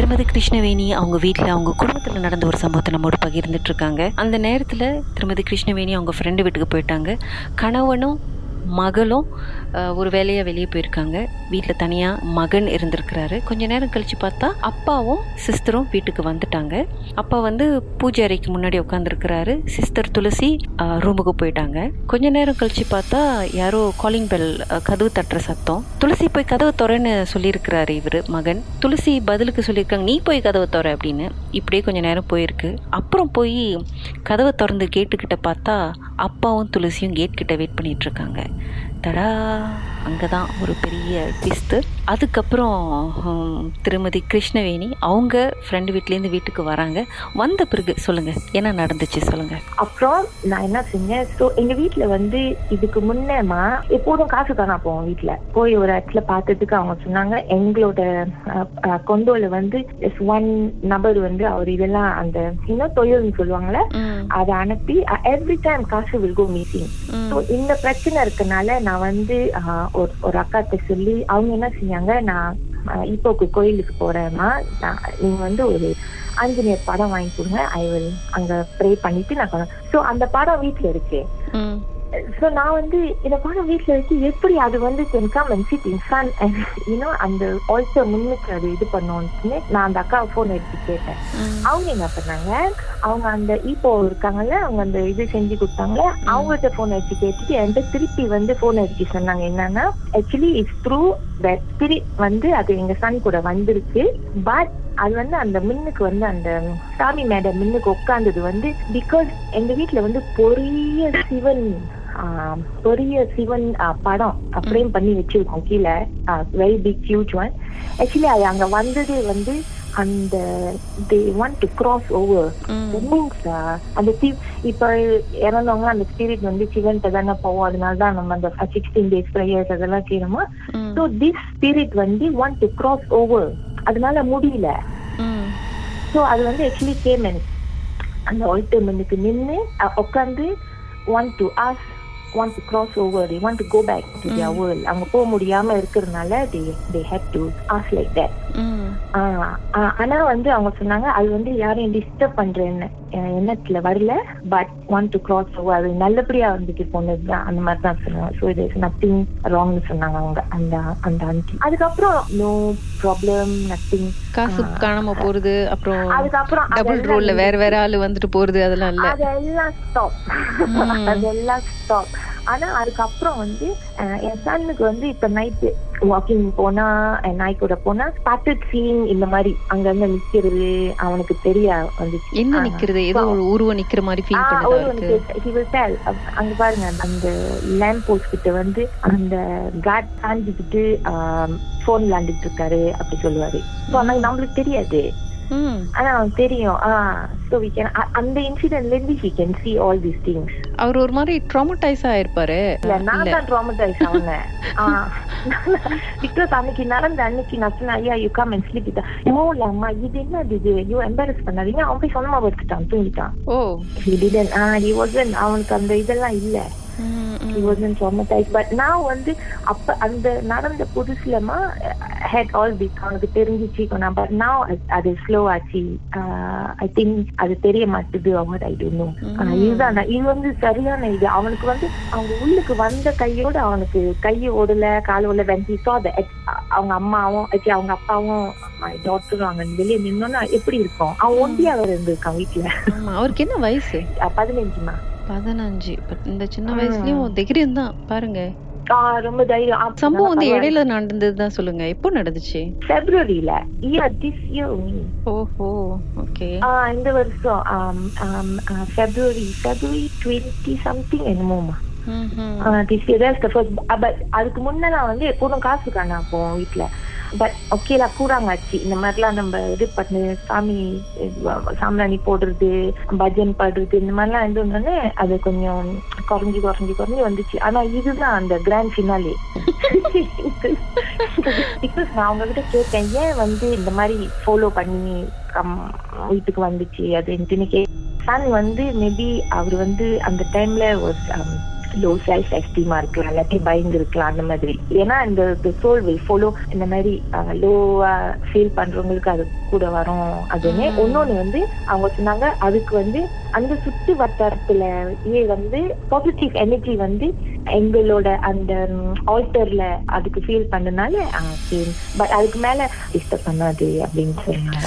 திருமதி கிருஷ்ணவேணி அவங்க வீட்டில் அவங்க குடும்பத்தில் நடந்த ஒரு சம்பவத்தை நம்மோடு பகிர்ந்துட்டு இருக்காங்க. அந்த நேரத்தில் திருமதி கிருஷ்ணவேணி அவங்க ஃப்ரெண்டு வீட்டுக்கு போயிட்டாங்க. கணவனும் மகளும் ஒரு வேலையாக வெளியே போயிருக்காங்க. வீட்டில் தனியாக மகன் இருந்திருக்கிறாரு. கொஞ்ச நேரம் கழித்து பார்த்தா அப்பாவும் சிஸ்டரும் வீட்டுக்கு வந்துட்டாங்க. அப்பா வந்து பூஜை அறைக்கு முன்னாடி உட்காந்துருக்கிறாரு சிஸ்டர் துளசி ரூமுக்கு போயிட்டாங்க. கொஞ்ச நேரம் கழித்து பார்த்தா யாரோ காலிங் பெல் கதவு தட்டுற சத்தம். துளசி போய் கதவை திறன்னு சொல்லியிருக்கிறாரு இவர் மகன். துளசி பதிலுக்கு சொல்லியிருக்காங்க நீ போய் கதவை துற அப்படின்னு. இப்படியே கொஞ்ச நேரம் போயிருக்கு. அப்புறம் போய் கதவை திறந்து கேட்டுக்கிட்ட பார்த்தா அப்பாவும் துளசியும் கேட் கிட்ட வெயிட் பண்ணிட்டு இருக்காங்க தடா அங்கே தான் ஒரு பெரிய ட்விஸ்ட்டு அதுக்கப்புறம் திருமதி கிருஷ்ணவேணி அவங்க ஃப்ரெண்டு வீட்லேருந்து வீட்டுக்கு வராங்க. வந்த பிறகு சொல்லுங்கள் என்ன நடந்துச்சு சொல்லுங்கள் அப்புறம் நான் என்ன செஞ்சேன்? ஸோ எங்க வீட்ல வந்து இதுக்கு முன்னேமா எப்போதும் காசு காணா போவோம் வீட்ல. போய் ஒரு இடத்துல பார்த்ததுக்கு அவங்க சொன்னாங்க எங்களோட கொண்டோல வந்து ஒன் நபர் வந்து அவர் இதெல்லாம் அந்த இன்னும் தொழில்னு சொல்லுவாங்கல்ல அதை அனுப்பி எவ்ரி டைம் காசு வில் கோ மீட்டிங் ஸோ இந்த பிரச்சனை இருக்கனால நான் வந்து ஒரு அக்காட்ட சொல்லி அவங்க என்ன செஞ்சாங்க? நான் இப்போக்கு கோயிலுக்கு போறேன்னா நீங்க வந்து ஒரு ஆஞ்சநேயர் படம் வாங்கி கொடுங்க. ஐ வில் அங்க ப்ரே பண்ணிட்டு நான் ஸோ அந்த படம் வீட்ல இருக்கு. ஸோ நான் வந்து இந்த படம் வீட்ல இருக்கு எப்படி அது வந்து come and sit in front you know அந்த ஆல்சோ முன்னுக்கு அது இது பண்ணோன்னு நான் அந்த அக்கா ஃபோன் எடுத்து கேட்டேன். அவங்க என்ன பண்ணாங்க? அவங்க அந்த இப்போ இருக்காங்கல்ல அவங்க அந்த இது செஞ்சு கொடுத்தாங்க அவங்கள்ட்ட போன் அடிச்சு கேட்டுட்டு என்கிட்ட திருப்பி வந்து போன் அடிச்சு சொன்னாங்க. என்னன்னா actually it's through that spirit வந்து அது எங்க சன் கூட வந்திருக்கு. பட் அது வந்து அந்த மின்னுக்கு வந்து அந்த சாமி மேட மின்னுக்கு உட்கார்ந்தது வந்து பிகாஸ் எங்க வீட்ல வந்து பெரிய சிவன் பெரிய சிவன் படம் ஃப்ரேம் பண்ணி வச்சிருக்கோம் கீழே. Very big huge one actually அது அங்க வந்தது வந்து அந்த they want to cross over means அந்த சி இப்ப இறந்தவங்க அந்த ஸ்பிரிட் வந்து சிவன்கிட்ட தானே போவோம். அதனால தான் நம்ம அந்த சிக்ஸ்டீன் டேஸ் ப்ரேயர்ஸ் அதெல்லாம் செய்யணுமா? ஸோ திஸ் ஸ்பிரிட் வந்து வாண்ட் டு கிராஸ் ஓவர் அதனால முடியல. ஸோ அது வந்து ஆக்சுவலி கேமன் அந்த ஆல்டர்மெண்ட்டுக்கு நின்று உட்காந்து want to ask want to cross over they want to go back to their world அங்க போக முடியாம இருக்கிறதுனால they they had to ask like that ஆனா வந்து அவங்க சொன்னாங்க அது வந்து யாரையும் டிஸ்டர்ப் பண்ற எண்ண அஹ் எண்ணத்துல வரல but want to cross over அது நல்லபடியா வந்துட்டு போனதுதான் அந்த மாதிரி தான் சொன்னாங்க. ஸோ இது நத்திங் ராங்னு சொன்னாங்க அவங்க அந்த அந்த ஆண்டி அதுக்கப்புறம் நோ ப்ராப்ளம் நத்திங் காசு காணாம போறது அப்புறம் அதுக்கப்புறம் டபுள் ரோல்ல வேற வேற ஆளு வந்துட்டு போறது அதெல்லாம் இல்ல. அதெல்லாம் ஸ்டாப் அதெல்லாம் ஸ்டாப் ஆனா அதுக்கப்புறம் வந்து என் சன்னுக்கு வந்து இப்ப நைட்டு வாக்கிங் போனா நாய் கூட போனா ஸ்டார்டட் சீன் இந்த மாதிரி அங்கங்க நிக்கிறது அவனுக்கு தெரிய வந்துச்சு. என்ன. நிக்கிறது? ஏதோ ஒரு உருவம் நிக்கிற மாதிரி ஃபீல் பண்ணதா அங்க பாருங்க அந்த லேம்ப் போஸ்ட் கிட்ட வந்து அந்த காட் சாஞ்சிக்கிட்டு போன் விளாண்டுட்டு இருக்காரு அப்படி சொல்லுவாரு. So, ஆனா நம்மளுக்கு தெரியாது. ஆனா அவனுக்கு தெரியும். so we can அ- அந்த இன்சிடென்ட்ல இருந்து he can see all these things. அவர் ஒரு மாதிரி ட்ராமடைஸ் ஆயிருப்பாரு இல்ல நான் தான் ட்ராமடைஸ் ஆனேன் பிகாஸ் அன்னைக்கு நடந்த அன்னைக்கு நான் சொன்னேன் ஐயா யூ கம் அண்ட் ஸ்லீப் இல்ல அம்மா இது என்ன இது? யூ எம்பாரஸ் பண்ணாதீங்க. அவன் போய் சொன்னமா படுத்துட்டான் தூங்கிட்டான். ஓ. He didn't ah he wasn't அவனுக்கு அந்த இதெல்லாம் இல்ல. Wasn't traumatized. But நான் வந்து அப்ப அந்த நடந்த புதுசுலமா ஹேட் ஆல் பிக் அவனுக்கு தெரிஞ்சிச்சு நான் பட் now அது ஸ்லோ ஆச்சு. ஐ திங்க் அது தெரிய மாட்டுது அவர் ஐ டோன்ட் நோ இதுதான் நான் இது வந்து சரியான இது. அவனுக்கு வந்து அவங்க உள்ளுக்கு வந்த கையோட அவனுக்கு கை ஓடல கால் ஓடல saw the ex- அவங்க அம்மாவும் அவங்க அப்பாவும் டாக்டரும் அங்க வெளியே நின்னோன்னா எப்படி இருக்கும்? அவன் ஒண்டியா வேற இருந்திருக்கான் வீட்டுல அவருக்கு என்ன வயசு? பதினஞ்சுமா? பதினஞ்சு. பட் இந்த சின்ன வயசுலயும் தைரியம் தான். பாருங்க. ரொம்ப தைரியம். சம்பவம் வந்து. இடையில நடந்தது தான் சொல்லுங்க. எப்போ நடந்துச்சு? பிப்ரவரியில இயர் திஸ் இயர் ஓஹோ ஓகே. இந்த வருஷம் February February twenty something என்னமோமா this year that's the first but அதுக்கு முன்னெல்லாம் வந்து எப்போதும் காசு காணா போவோம் வீட்ல. பட் ஓகேலா கூறாங்காச்சு இந்த மாதிரிலாம் நம்ம இது பண்ணு சாமி சாம்ராணி போடுறது பஜன் பாடுறது இந்த மாதிரிலாம் இருந்தோடனே அது கொஞ்சம் குறைஞ்சி குறைஞ்சி குறைஞ்சி வந்துச்சு ஆனா இதுதான் அந்த கிராண்ட் ஃபினாலே பிகாஸ் நான் உங்ககிட்ட கேட்டேன் ஏன் வந்து இந்த மாதிரி ஃபாலோ பண்ணி கம் வீட்டுக்கு வந்துச்சு? அது எனக்கு சன் வந்து மேபி அவர் வந்து அந்த டைம்ல ஒரு லோ செல்ஃப் எஸ்டீமா இருக்கலாம் இல்லாட்டி பயந்து இருக்கலாம் அந்த மாதிரி. ஏன்னா இந்த சோல் வில் ஃபாலோ இந்த மாதிரி லோவா ஃபீல் பண்றவங்களுக்கு அது கூட வரும். அதுன்னு இன்னொன்னு வந்து அவங்க சொன்னாங்க அதுக்கு வந்து அந்த சுத்து வட்டாரத்துல ஏ வந்து பாசிட்டிவ் எனர்ஜி வந்து எங்களோட அந்த ஆல்டர்ல அதுக்கு ஃபீல் பண்ணனால பட் அதுக்கு மேல டிஸ்டர்ப் பண்ணாது அப்படின்னு சொன்னாங்க.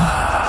Ah.